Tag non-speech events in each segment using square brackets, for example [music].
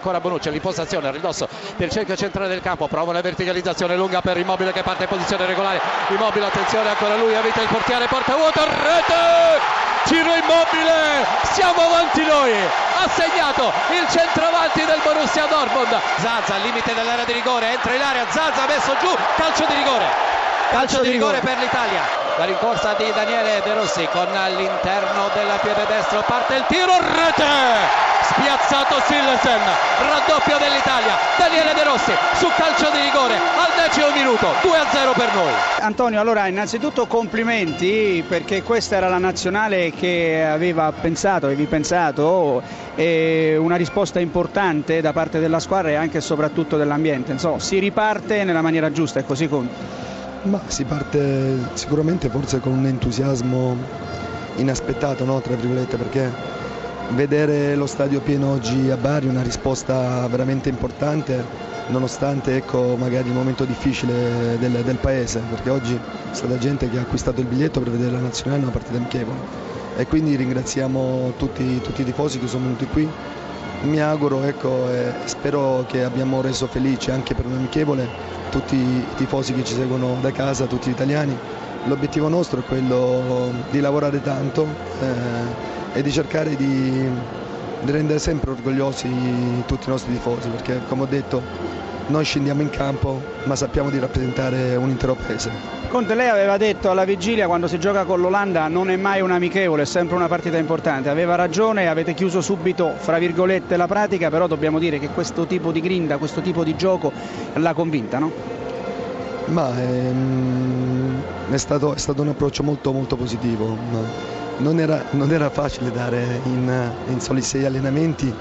ancora Bonucci l'impostazione a ridosso del cerchio centrale del campo prova una verticalizzazione lunga per Immobile che parte in posizione regolare Immobile attenzione ancora lui evita il portiere porta vuoto rete! Ciro Immobile! Siamo avanti noi! Ha segnato il centravanti del Borussia Dortmund. Zazza al limite dell'area di rigore entra in area Zazza messo giù calcio di rigore. Calcio, calcio di rigore, rigore. per l'Italia. La rincorsa di Daniele De Rossi con all'interno del piede destro parte il tiro rete spiazzato Silsen raddoppio dell'Italia Daniele De Rossi su calcio di rigore al decimo minuto 2 a 0 per noi Antonio allora innanzitutto complimenti perché questa era la nazionale che aveva pensato avevi pensato e una risposta importante da parte della squadra e anche e soprattutto dell'ambiente insomma si riparte nella maniera giusta e così conta ma si parte sicuramente forse con un entusiasmo inaspettato no? tra virgolette perché vedere lo stadio pieno oggi a Bari è una risposta veramente importante nonostante ecco, magari il momento difficile del, del, paese perché oggi è stata gente che ha acquistato il biglietto per vedere la nazionale una partita amichevole. E quindi ringraziamo tutti, tutti i tifosi che sono venuti qui. Mi auguro ecco, e spero che abbiamo reso felici anche per un amichevole tutti i tifosi che ci seguono da casa, tutti gli italiani l'obiettivo nostro è quello di lavorare tanto eh, e di cercare di, di rendere sempre orgogliosi tutti i nostri tifosi perché come ho detto noi scendiamo in campo ma sappiamo di rappresentare un intero paese. Conte lei aveva detto alla vigilia quando si gioca con l'Olanda non è mai un amichevole, è sempre una partita importante, aveva ragione, avete chiuso subito fra virgolette la pratica, però dobbiamo dire che questo tipo di grinda, questo tipo di gioco l'ha convinta, no? Ma ehm, è, stato, è, stato, un approccio molto molto positivo non era, non era facile dare in, in soli sei allenamenti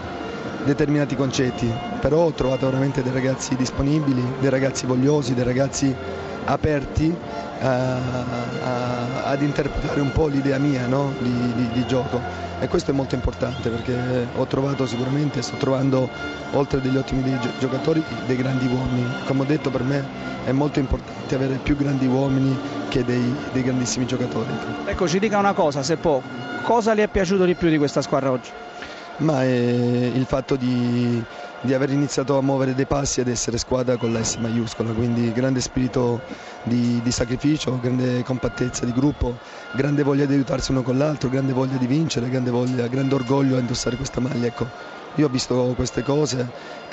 determinati concetti, però ho trovato veramente dei ragazzi disponibili, dei ragazzi vogliosi, dei ragazzi aperti a, a, ad interpretare un po' l'idea mia no? di, di, di, gioco e questo è molto importante perché ho trovato sicuramente, sto trovando oltre degli ottimi giocatori dei grandi uomini, come ho detto per me è molto importante avere più grandi uomini che dei, dei grandissimi giocatori. Ecco ci dica una cosa se può, cosa le è piaciuto di più di questa squadra oggi? Ma il fatto di di aver iniziato a muovere dei passi ed essere squadra con la S maiuscola, quindi grande spirito di, di, sacrificio, grande compattezza di gruppo, grande voglia di aiutarsi uno con l'altro, grande voglia di vincere, grande, voglia, grande orgoglio a indossare questa maglia. Ecco. Io ho visto queste cose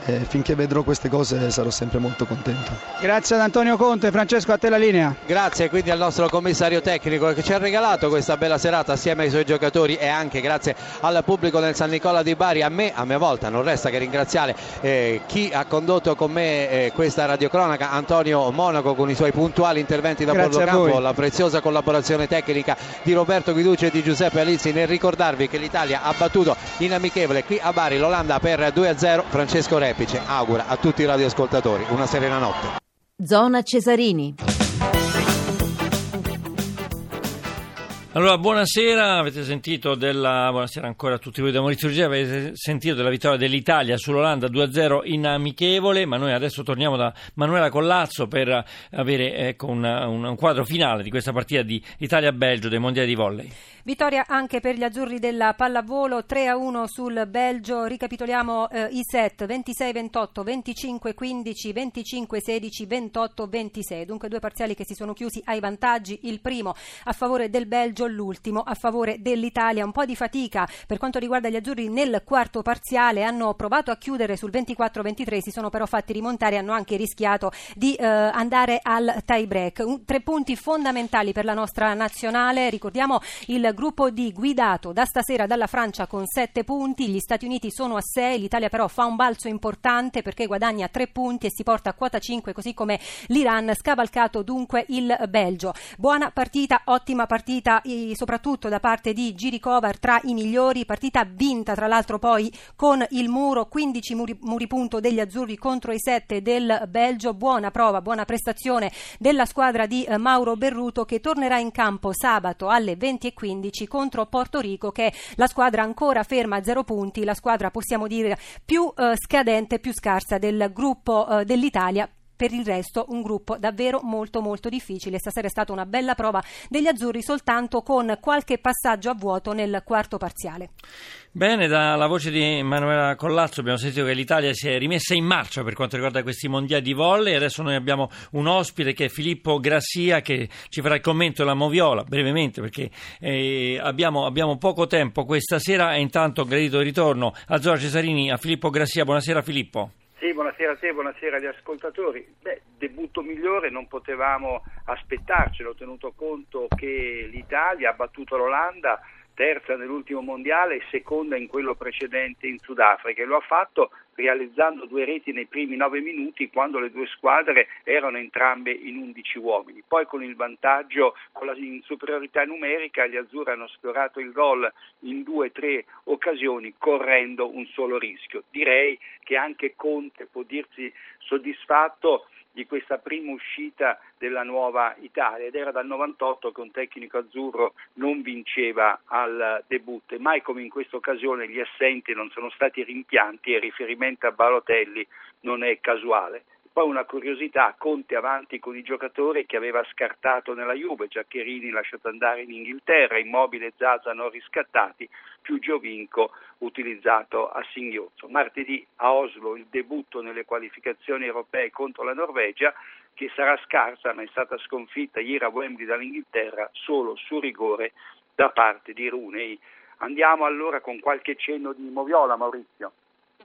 e finché vedrò queste cose sarò sempre molto contento. Grazie ad Antonio Conte, Francesco a te la linea. Grazie quindi al nostro commissario tecnico che ci ha regalato questa bella serata assieme ai suoi giocatori e anche grazie al pubblico del San Nicola di Bari. A me, a mia volta, non resta che ringraziare eh, chi ha condotto con me eh, questa radiocronaca, Antonio Monaco con i suoi puntuali interventi da bordo campo, la preziosa collaborazione tecnica di Roberto Guiducci e di Giuseppe Alizzi nel ricordarvi che l'Italia ha battuto in amichevole qui a Bari l'Olanda per 2-0. Francesco Repice augura a tutti i radioascoltatori una serena notte. Zona Cesarini. Allora, buonasera, avete sentito della, buonasera ancora a tutti voi da Maurizio Ruggeri, avete sentito della vittoria dell'Italia sull'Olanda 2-0 in amichevole, ma noi adesso torniamo da Manuela Collazzo per avere ecco, un, un, quadro finale di questa partita di Italia-Belgio dei mondiali di volley. Vittoria anche per gli azzurri della pallavolo 3-1 sul Belgio, ricapitoliamo eh, i set 26-28, 25-15, 25-16, 28-26, dunque due parziali che si sono chiusi ai vantaggi, il primo a favore del Belgio l'ultimo a favore dell'Italia. Un po' di fatica per quanto riguarda gli azzurri nel quarto parziale, hanno provato a chiudere sul 24-23, si sono però fatti rimontare, hanno anche rischiato di eh, andare al tie break. Un, tre punti fondamentali per la nostra nazionale, ricordiamo il gruppo D guidato da stasera dalla Francia con sette punti, gli Stati Uniti sono a 6, l'Italia però fa un balzo importante perché guadagna tre punti e si porta a quota 5 così come l'Iran, scavalcato dunque il Belgio. Buona partita, ottima partita soprattutto da parte di Girikovar tra i migliori, partita vinta tra l'altro poi con il muro, 15 muri, muri punto degli azzurri contro i 7 del Belgio, buona prova, buona prestazione della squadra di eh, Mauro Berruto che tornerà in campo sabato alle 20.15 contro Porto Rico che è la squadra ancora ferma a zero punti, la squadra possiamo dire più eh, scadente, più scarsa del gruppo eh, dell'Italia per il resto un gruppo davvero molto molto difficile. Stasera è stata una bella prova degli azzurri soltanto con qualche passaggio a vuoto nel quarto parziale. Bene, dalla voce di Manuela Collazzo abbiamo sentito che l'Italia si è rimessa in marcia per quanto riguarda questi mondiali di volley. Adesso noi abbiamo un ospite che è Filippo Grassia che ci farà il commento della Moviola brevemente perché eh, abbiamo, abbiamo, poco tempo questa sera e intanto gradito ritorno a Zora Cesarini, a Filippo Grassia. Buonasera Filippo. Sì, buonasera a te, buonasera agli ascoltatori. Beh, debutto migliore non potevamo aspettarcelo, tenuto conto che l'Italia ha battuto l'Olanda terza nell'ultimo mondiale e seconda in quello precedente in Sudafrica e lo ha fatto realizzando due reti nei primi nove minuti quando le due squadre erano entrambe in undici uomini. Poi con il vantaggio, con la superiorità numerica, gli azzurri hanno sfiorato il gol in due o tre occasioni correndo un solo rischio. Direi che anche Conte può dirsi soddisfatto di questa prima uscita della nuova Italia ed era dal 98 che un tecnico azzurro non vinceva al debutto e mai come in questa occasione gli assenti non sono stati rimpianti e il riferimento a Balotelli non è casuale. Poi una curiosità, Conte avanti con i giocatori che aveva scartato nella Juve, Giaccherini lasciato andare in Inghilterra, Immobile e Zaza non riscattati, più Giovinco utilizzato a singhiozzo. Martedì a Oslo il debutto nelle qualificazioni europee contro la Norvegia, che sarà scarsa ma è stata sconfitta ieri a Wembley dall'Inghilterra solo su rigore da parte di Runei. Andiamo allora con qualche cenno di Moviola, Maurizio.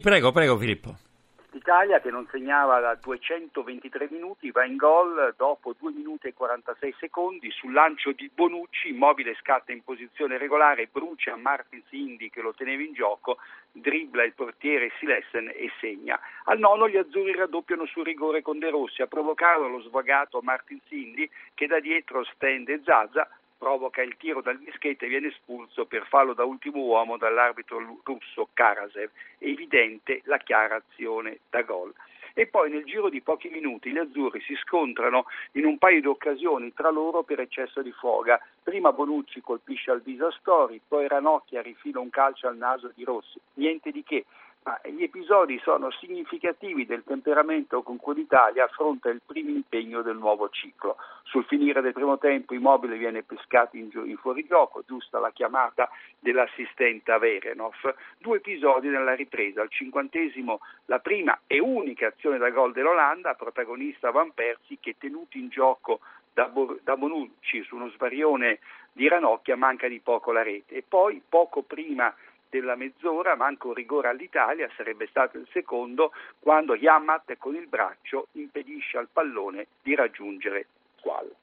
Prego, prego Filippo. L'Italia che non segnava da 223 minuti va in gol dopo 2 minuti e 46 secondi sul lancio di Bonucci, immobile scatta in posizione regolare, brucia Martins Indy che lo teneva in gioco, dribbla il portiere Silessen e segna. Al nono gli azzurri raddoppiano sul rigore con De Rossi a provocare lo svagato Martins Indy che da dietro stende Zaza provoca il tiro dal dischetto e viene espulso per fallo da ultimo uomo dall'arbitro russo Karasev. Evidente la chiara azione da gol. E poi nel giro di pochi minuti gli azzurri si scontrano in un paio di occasioni tra loro per eccesso di foga. Prima Bonucci colpisce al viso a Stori, poi Ranocchia rifila un calcio al naso di Rossi. Niente di che ma gli episodi sono significativi del temperamento con cui l'Italia affronta il primo impegno del nuovo ciclo. Sul finire del primo tempo Immobile viene pescato in, in fuorigioco, giusta la chiamata dell'assistente Verenov. Due episodi nella ripresa, al cinquantesimo la prima e unica azione da gol dell'Olanda, protagonista Van Persi che tenuto in gioco da, da Bonucci su uno svarione di Ranocchia manca di poco la rete e poi poco prima della mezz'ora, manca un rigore all'Italia, sarebbe stato il secondo, quando Yamat con il braccio impedisce al pallone di raggiungere Squall.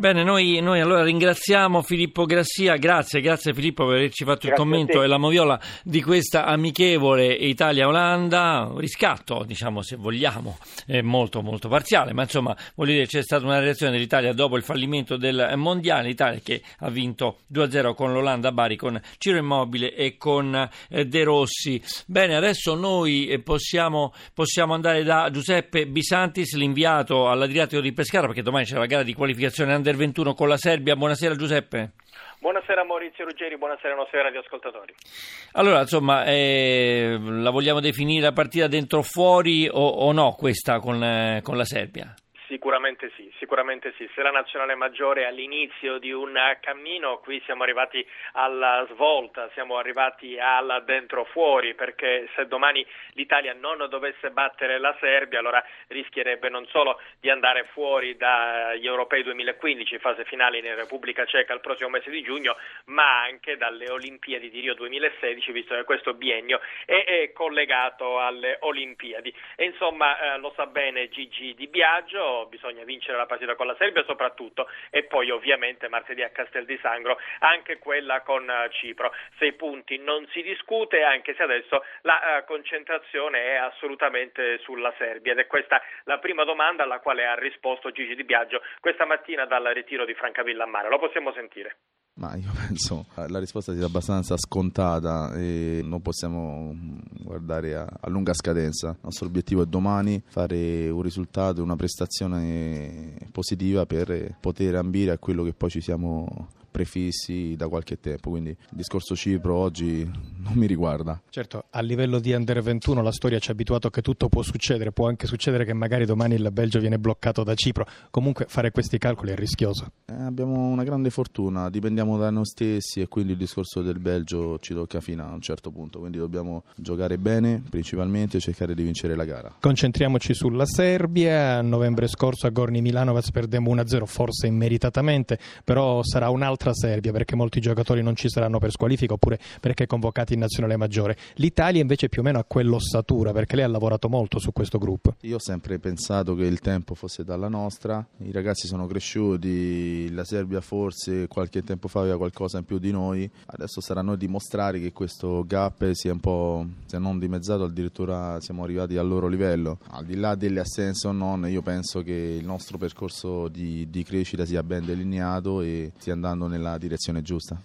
Bene, noi, noi, allora ringraziamo Filippo Grassia, grazie, grazie Filippo per averci fatto grazie il commento e la moviola di questa amichevole Italia-Olanda, riscatto diciamo se vogliamo, è molto molto parziale, ma insomma voglio dire c'è stata una reazione dell'Italia dopo il fallimento del Mondiale, l'Italia che ha vinto 2-0 con l'Olanda a Bari con Ciro Immobile e con eh, De Rossi. Bene, adesso noi eh, possiamo, possiamo andare da Giuseppe Bisantis, l'inviato all'Adriatico di Pescara, perché domani c'è la gara di qualificazione under Under 21 con la Serbia. Buonasera Giuseppe. Buonasera Maurizio Ruggeri, buonasera ai nostri radioascoltatori. Allora, insomma, eh, la vogliamo definire la partita dentro o fuori o, o no questa con, eh, con la Serbia? Sicuramente sì, sicuramente sì. Se la nazionale maggiore è all'inizio di un cammino, qui siamo arrivati alla svolta, siamo arrivati al dentro fuori, perché se domani l'Italia non dovesse battere la Serbia, allora rischierebbe non solo di andare fuori dagli europei 2015, fase finale in Repubblica Ceca il prossimo mese di giugno, ma anche dalle Olimpiadi di Rio 2016, visto che questo biennio è, è collegato alle Olimpiadi. E insomma, eh, lo sa bene Gigi Di Biagio bisogna vincere la partita con la Serbia soprattutto e poi ovviamente martedì a Castel di Sangro anche quella con eh, Cipro. Sei punti non si discute anche se adesso la uh, concentrazione è assolutamente sulla Serbia ed è questa la prima domanda alla quale ha risposto Gigi Di Biagio questa mattina dal ritiro di Francavilla a Mare. Lo possiamo sentire. Ma io [laughs] penso la risposta sia abbastanza scontata e non possiamo guardare a, a, lunga scadenza. Il nostro obiettivo è domani fare un risultato, una prestazione positiva per poter ambire a quello che poi ci siamo prefissi da qualche tempo, quindi il discorso Cipro oggi non mi riguarda. Certo, a livello di Under 21 la storia ci ha abituato che tutto può succedere, può anche succedere che magari domani il Belgio viene bloccato da Cipro, comunque fare questi calcoli è rischioso. Eh, abbiamo una grande fortuna, dipendiamo da noi stessi e quindi il discorso del Belgio ci tocca fino a un certo punto, quindi dobbiamo giocare bene principalmente e cercare di vincere la gara. Concentriamoci sulla Serbia, a novembre scorso a Gorni Milanovac perdemmo 1-0, forse immeritatamente, però sarà un'altra Serbia perché molti giocatori non ci saranno per squalifica oppure perché convocati in nazionale maggiore. L'Italia invece più o meno ha quell'ossatura perché lei ha lavorato molto su questo gruppo. Io ho sempre pensato che il tempo fosse dalla nostra, i ragazzi sono cresciuti, la Serbia forse qualche tempo fa aveva qualcosa in più di noi, adesso sarà noi dimostrare che questo gap sia un po', se non dimezzato, addirittura siamo arrivati al loro livello. Al di là delle assenze o non, io penso che il nostro percorso di, di crescita sia ben delineato e stia andando nella direzione giusta.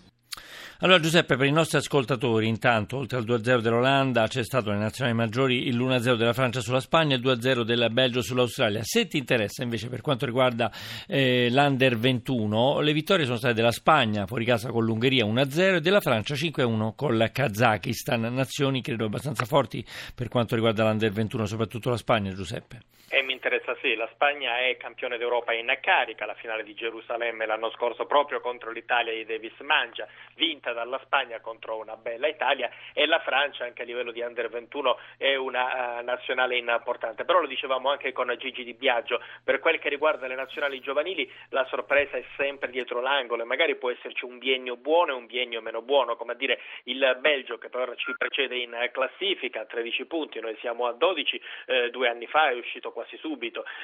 Allora Giuseppe, per i nostri ascoltatori, intanto, oltre al 2-0 dell'Olanda, c'è stato nelle nazionali maggiori l'1-0 della Francia sulla Spagna e il 2-0 del Belgio sull'Australia. Se ti interessa invece per quanto riguarda eh, l'Under 21, le vittorie sono state della Spagna fuori casa con l'Ungheria 1-0 e della Francia 5-1 con il Kazakistan, nazioni credo abbastanza forti per quanto riguarda l'Under 21, soprattutto la Spagna, Giuseppe. E mi interessa sì, la Spagna è campione d'Europa in carica, la finale di Gerusalemme l'anno scorso proprio contro l'Italia di Davis Mangia, vinta dalla Spagna contro una bella Italia e la Francia anche a livello di Under 21 è una uh, nazionale importante. Però lo dicevamo anche con Gigi Di Biagio, per quel che riguarda le nazionali giovanili la sorpresa è sempre dietro l'angolo e magari può esserci un biennio buono e un biennio meno buono, come a dire il Belgio che però ci precede in classifica a 13 punti, noi siamo a 12, eh, due anni fa è uscito quasi subito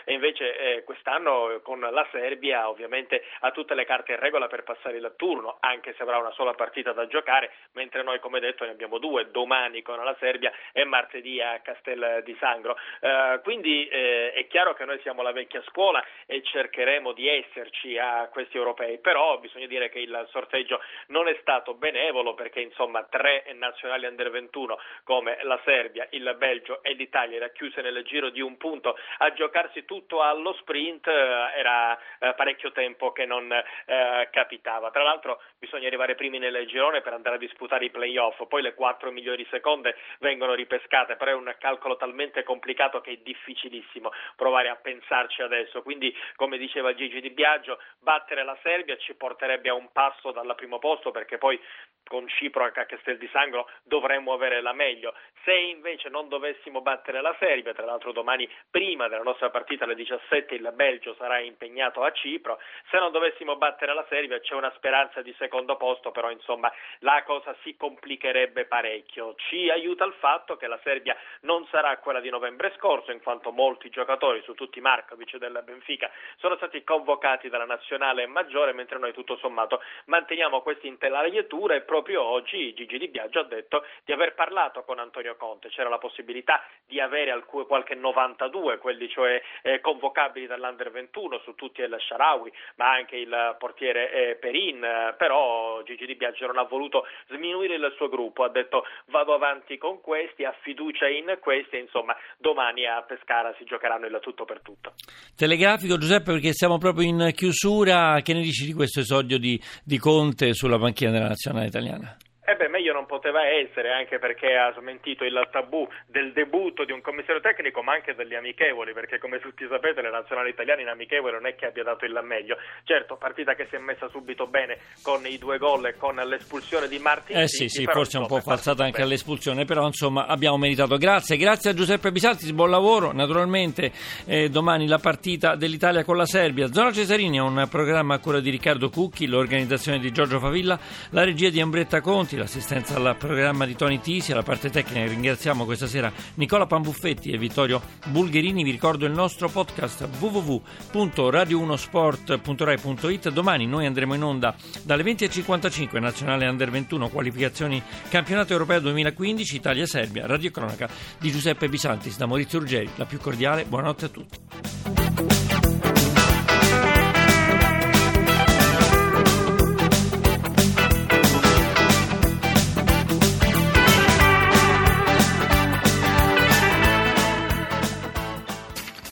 e invece eh, quest'anno con la Serbia ovviamente ha tutte le carte in regola per passare il turno, anche se avrà una sola partita da giocare, mentre noi come detto ne abbiamo due, domani con la Serbia e martedì a Castel di Sangro. Eh, quindi eh, è chiaro che noi siamo la vecchia scuola e cercheremo di esserci a questi europei, però bisogna dire che il sorteggio non è stato benevolo perché insomma tre nazionali under 21 come la Serbia, il Belgio e l'Italia racchiuse nel giro di un punto a giocarsi tutto allo sprint eh, era eh, parecchio tempo che non eh, capitava. Tra l'altro bisogna arrivare primi nel girone per andare a disputare i playoff, poi le quattro migliori seconde vengono ripescate, però è un calcolo talmente complicato che è difficilissimo provare a pensarci adesso. Quindi, come diceva Gigi Di Biagio, battere la Serbia ci porterebbe a un passo dal primo posto perché poi con Cipro a Castel di Sangro dovremmo avere la meglio. Se invece non dovessimo battere la Serbia, tra l'altro domani prima della nostra partita alle 17 il Belgio sarà impegnato a Cipro, se non dovessimo battere la Serbia c'è una speranza di secondo posto, però insomma la cosa si complicherebbe parecchio. Ci aiuta il fatto che la Serbia non sarà quella di novembre scorso, in quanto molti giocatori, su tutti Markovic del Benfica, sono stati convocati dalla nazionale maggiore, mentre noi tutto sommato manteniamo questa intelaiatura e proprio oggi Gigi Di Biagio ha detto di aver parlato con Antonio Conte, c'era la possibilità di avere alcune, qualche 92, quelli cioè eh, convocabili dall'Under 21, su tutti El Sharawi, ma anche il portiere eh, Perin, però Gigi Di Biagio non ha voluto sminuire il suo gruppo, ha detto vado avanti con questi, ha fiducia in questi, insomma domani a Pescara si giocheranno il tutto per tutto. Telegrafico Giuseppe perché siamo proprio in chiusura, che ne dici di questo esordio di, di Conte sulla panchina della nazionale italiana? Italiana. Eh beh, meglio non poteva essere, anche perché ha smentito il tabù del debutto di un commissario tecnico, ma anche degli amichevoli, perché come tutti sapete la nazionale italiana in amichevoli non è che abbia dato il meglio. Certo, partita che si è messa subito bene con i due gol e con l'espulsione di Martin. Eh sì, sì, forse un po' falsata anche bene. l'espulsione, però insomma abbiamo meritato. Grazie, grazie a Giuseppe Bisantis, buon lavoro. Naturalmente eh, domani la partita dell'Italia con la Serbia. Zona Cesarini è un programma a cura di Riccardo Cucchi, l'organizzazione di Giorgio Favilla, la regia di Ambretta Conti, l'assistenza al programma di Tony Tisi, alla parte tecnica ringraziamo questa sera Nicola Pambuffetti e Vittorio Bulgherini. Vi ricordo il nostro podcast www.radio1sport.rai.it. Domani noi andremo in onda dalle 20.55 Nazionale Under 21 qualificazioni campionato europeo 2015 Italia-Serbia. Radio Cronaca di Giuseppe Bisantis da Maurizio Ruggeri. La più cordiale buonanotte a tutti.